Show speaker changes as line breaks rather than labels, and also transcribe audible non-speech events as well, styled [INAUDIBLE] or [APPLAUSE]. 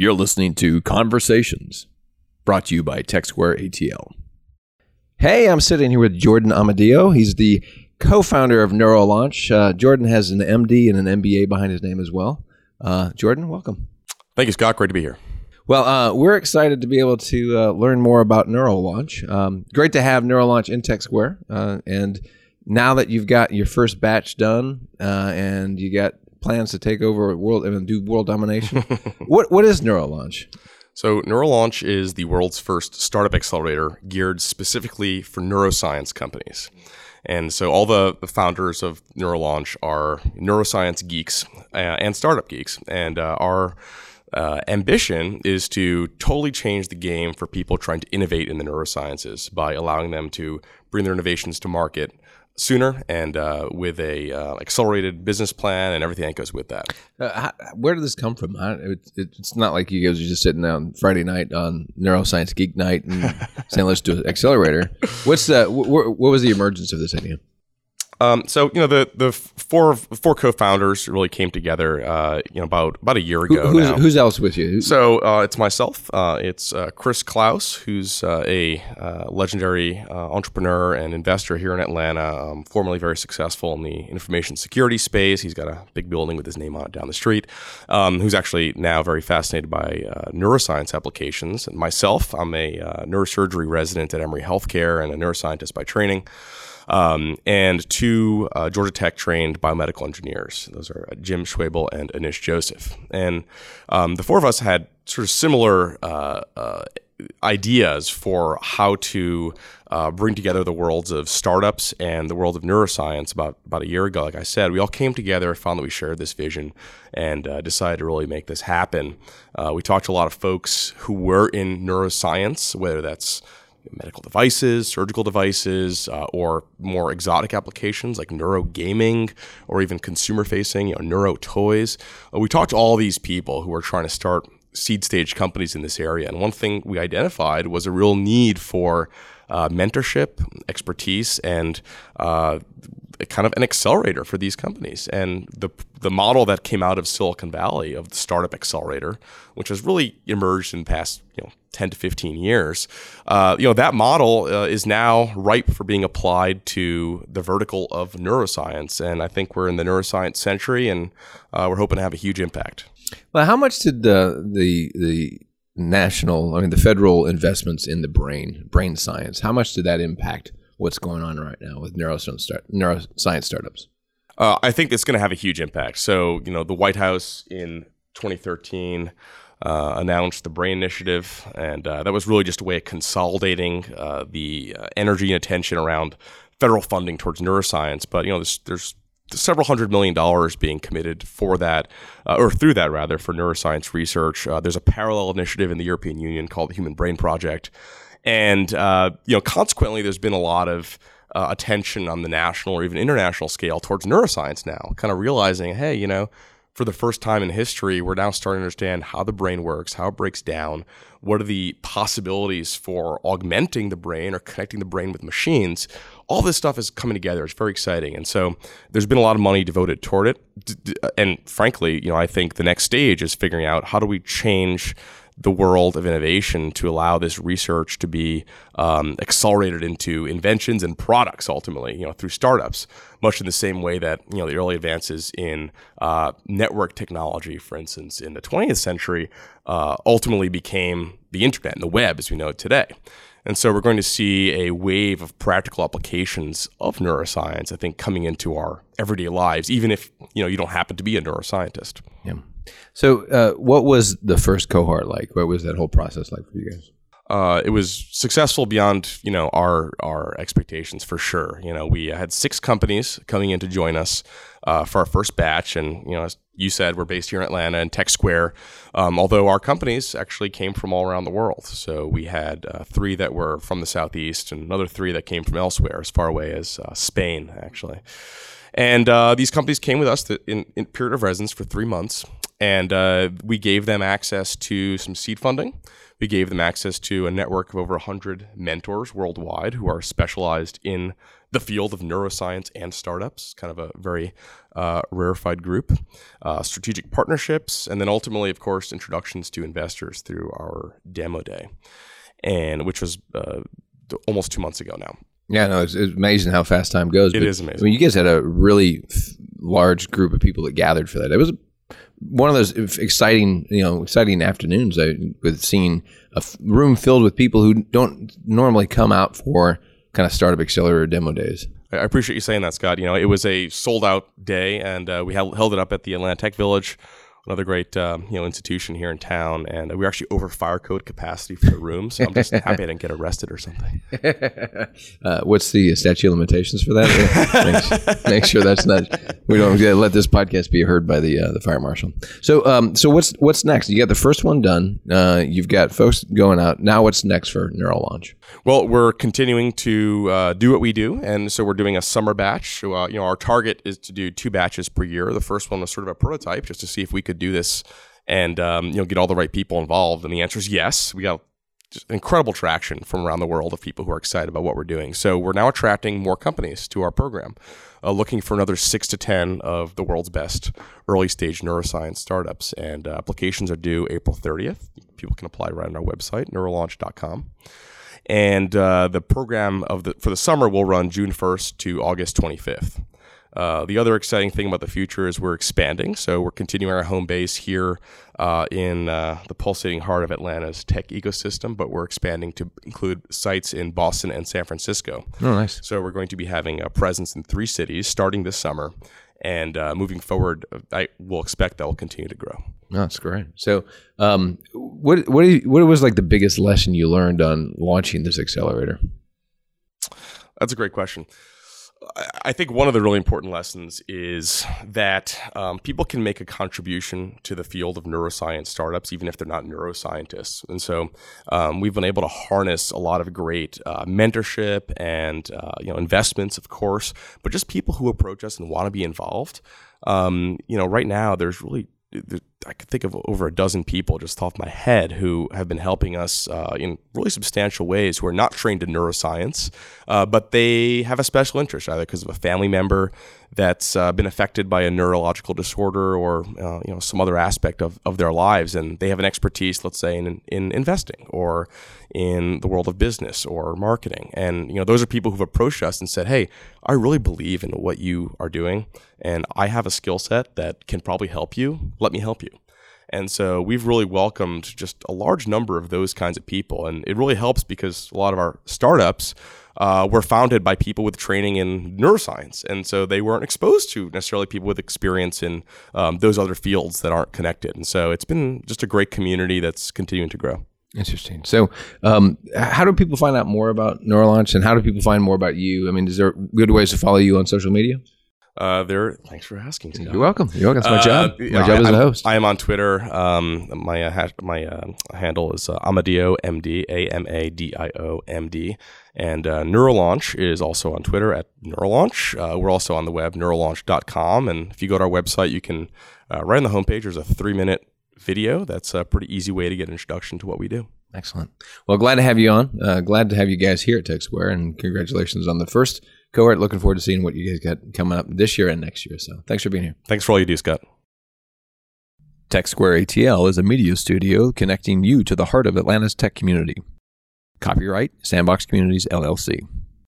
You're listening to Conversations, brought to you by TechSquare ATL.
Hey, I'm sitting here with Jordan Amadio. He's the co-founder of NeuroLaunch. Uh, Jordan has an MD and an MBA behind his name as well. Uh, Jordan, welcome.
Thank you, Scott. Great to be here.
Well, uh, we're excited to be able to uh, learn more about NeuroLaunch. Um, great to have NeuroLaunch in TechSquare. Uh, and now that you've got your first batch done uh, and you got plans to take over world and do world domination, [LAUGHS] what what is NeuroLaunch?
So, NeuroLaunch is the world's first startup accelerator geared specifically for neuroscience companies. And so, all the, founders of NeuroLaunch are neuroscience geeks uh, and startup geeks. And uh, our uh, ambition is to totally change the game for people trying to innovate in the neurosciences by allowing them to bring their innovations to market sooner and uh, with a uh, accelerated business plan and everything that goes with that.
Uh, how, where did this come from? It, it, it's not like you guys are just sitting down Friday night on Neuroscience Geek Night and [LAUGHS] saying let's do an accelerator. What's the wh- wh- what was the emergence of this idea?
Um, so you know the the four four co-founders really came together uh, you know about about a year ago.
Who, who's,
now.
who's else with you?
So uh, it's myself. Uh, it's uh, Chris Klaus, who's uh, a uh, legendary entrepreneur and investor here in Atlanta, um, formerly very successful in the information security space. He's got a big building with his name on it down the street. Um, who's actually now very fascinated by neuroscience applications. And myself, I'm a neurosurgery resident at Emory Healthcare and a neuroscientist by training um, and two uh, Georgia Tech trained biomedical engineers. Those are uh, Jim Schwabel and Anish Joseph. And um, the four of us had sort of similar uh, uh ideas for how to uh, bring together the worlds of startups and the world of neuroscience about, about a year ago. Like I said, we all came together, found that we shared this vision, and uh, decided to really make this happen. Uh, we talked to a lot of folks who were in neuroscience, whether that's medical devices, surgical devices, uh, or more exotic applications like neuro gaming or even consumer facing, you know, neuro toys. Uh, we talked to all these people who are trying to start seed stage companies in this area. And one thing we identified was a real need for uh, mentorship, expertise, and uh, kind of an accelerator for these companies. And the the model that came out of Silicon Valley of the startup accelerator, which has really emerged in the past you know 10 to 15 years, uh, you know that model uh, is now ripe for being applied to the vertical of neuroscience. And I think we're in the neuroscience century, and uh, we're hoping to have a huge impact.
Well, how much did the the the national, I mean, the federal investments in the brain, brain science, how much did that impact what's going on right now with neuroscience, start, neuroscience startups?
Uh, I think it's going to have a huge impact. So, you know, the White House in 2013 uh, announced the Brain Initiative, and uh, that was really just a way of consolidating uh, the uh, energy and attention around federal funding towards neuroscience. But you know, there's, there's several hundred million dollars being committed for that, uh, or through that rather, for neuroscience research. Uh, there's a parallel initiative in the European Union called the Human Brain Project, and uh, you know, consequently, there's been a lot of uh, attention on the national or even international scale towards neuroscience now. Kind of realizing, hey, you know, for the first time in history, we're now starting to understand how the brain works, how it breaks down, what are the possibilities for augmenting the brain or connecting the brain with machines. All this stuff is coming together. It's very exciting. And so there's been a lot of money devoted toward it. And frankly, you know, I think the next stage is figuring out how do we change the world of innovation to allow this research to be um, accelerated into inventions and products ultimately you know through startups much in the same way that you know the early advances in uh, network technology for instance in the 20th century uh, ultimately became the internet and the web as we know it today and so we're going to see a wave of practical applications of neuroscience, I think, coming into our everyday lives, even if you know you don't happen to be a neuroscientist.
Yeah. So, uh, what was the first cohort like? What was that whole process like for you guys?
Uh, it was successful beyond you know our our expectations for sure. You know, we had six companies coming in to join us uh, for our first batch, and you know, as you said, we're based here in Atlanta and TechSquare. Um, although our companies actually came from all around the world, so we had uh, three that were from the southeast, and another three that came from elsewhere, as far away as uh, Spain, actually. And uh, these companies came with us in, in period of residence for three months and uh, we gave them access to some seed funding. We gave them access to a network of over 100 mentors worldwide who are specialized in the field of neuroscience and startups, kind of a very uh, rarefied group, uh, strategic partnerships, and then ultimately, of course, introductions to investors through our demo day, and which was uh, almost two months ago now.
Yeah, no, it's, it's amazing how fast time goes.
It is amazing.
I mean, you guys had a really large group of people that gathered for that. It was one of those exciting, you know, exciting afternoons uh, with seeing a f- room filled with people who don't normally come out for kind of startup accelerator demo days.
I appreciate you saying that, Scott. You know, it was a sold out day, and uh, we held it up at the Atlanta Tech Village another great um, you know institution here in town, and we're actually over fire code capacity for the room. So I'm just [LAUGHS] happy I didn't get arrested or something. [LAUGHS]
uh, what's the statute of limitations for that? [LAUGHS] make, make, sure that's not. We don't let this podcast be heard by the uh, the fire marshal. So um, so what's what's next? You got the first one done. Uh, you've got folks going out. Now what's next for NeuroLaunch?
Well, we're continuing to uh, do what we do, and so we're doing a summer batch. So, uh, you know, our target is to do two batches per year. The first one was sort of a prototype, just to see if we could do this and um, you know get all the right people involved. And the answer is yes. We got incredible traction from around the world of people who are excited about what we're doing. So we're now attracting more companies to our program, uh, looking for another six to ten of the world's best early stage neuroscience startups. And uh, applications are due April 30th. People can apply right on our website, neurolaunch.com and uh, the program of the for the summer will run June 1st to August 25th. Uh, the other exciting thing about the future is we're expanding. So we're continuing our home base here uh, in uh, the pulsating heart of Atlanta's tech ecosystem, but we're expanding to include sites in Boston and San Francisco.
Oh, nice.
So we're going to be having a presence in three cities starting this summer. And uh, moving forward, I will expect that will continue to grow.
That's great. So, um, what what you, what was like the biggest lesson you learned on launching this accelerator?
That's a great question. I think one of the really important lessons is that um, people can make a contribution to the field of neuroscience startups, even if they're not neuroscientists. And so um, we've been able to harness a lot of great uh, mentorship and uh, you know investments, of course, but just people who approach us and want to be involved. Um, you know, right now there's really I could think of over a dozen people just off my head who have been helping us uh, in really substantial ways who are not trained in neuroscience, uh, but they have a special interest either because of a family member that's uh, been affected by a neurological disorder or uh, you know some other aspect of, of their lives, and they have an expertise, let's say, in, in investing or in the world of business or marketing. And you know those are people who've approached us and said, "Hey, I really believe in what you are doing, and I have a skill set that can probably help you. Let me help you." And so we've really welcomed just a large number of those kinds of people. And it really helps because a lot of our startups uh, were founded by people with training in neuroscience. And so they weren't exposed to necessarily people with experience in um, those other fields that aren't connected. And so it's been just a great community that's continuing to grow.
Interesting. So, um, how do people find out more about Neurolaunch and how do people find more about you? I mean, is there good ways to follow you on social media?
Uh, there. Thanks for asking. Scott.
You're welcome. You're welcome. It's my uh, job. My job
I,
as a host.
I am on Twitter. Um, my uh, hash, my uh, handle is uh, Amadio MD. A M A D I O M D. And uh, Neurolaunch is also on Twitter at Neurolaunch. Uh, we're also on the web neurolaunch.com. And if you go to our website, you can uh, right on the homepage. There's a three minute video. That's a pretty easy way to get an introduction to what we do.
Excellent. Well, glad to have you on. Uh, glad to have you guys here at Tech Square, and congratulations on the first cohort. Looking forward to seeing what you guys got coming up this year and next year. So thanks for being here.
Thanks for all you do, Scott.
Tech Square ATL is a media studio connecting you to the heart of Atlanta's tech community. Copyright Sandbox Communities LLC.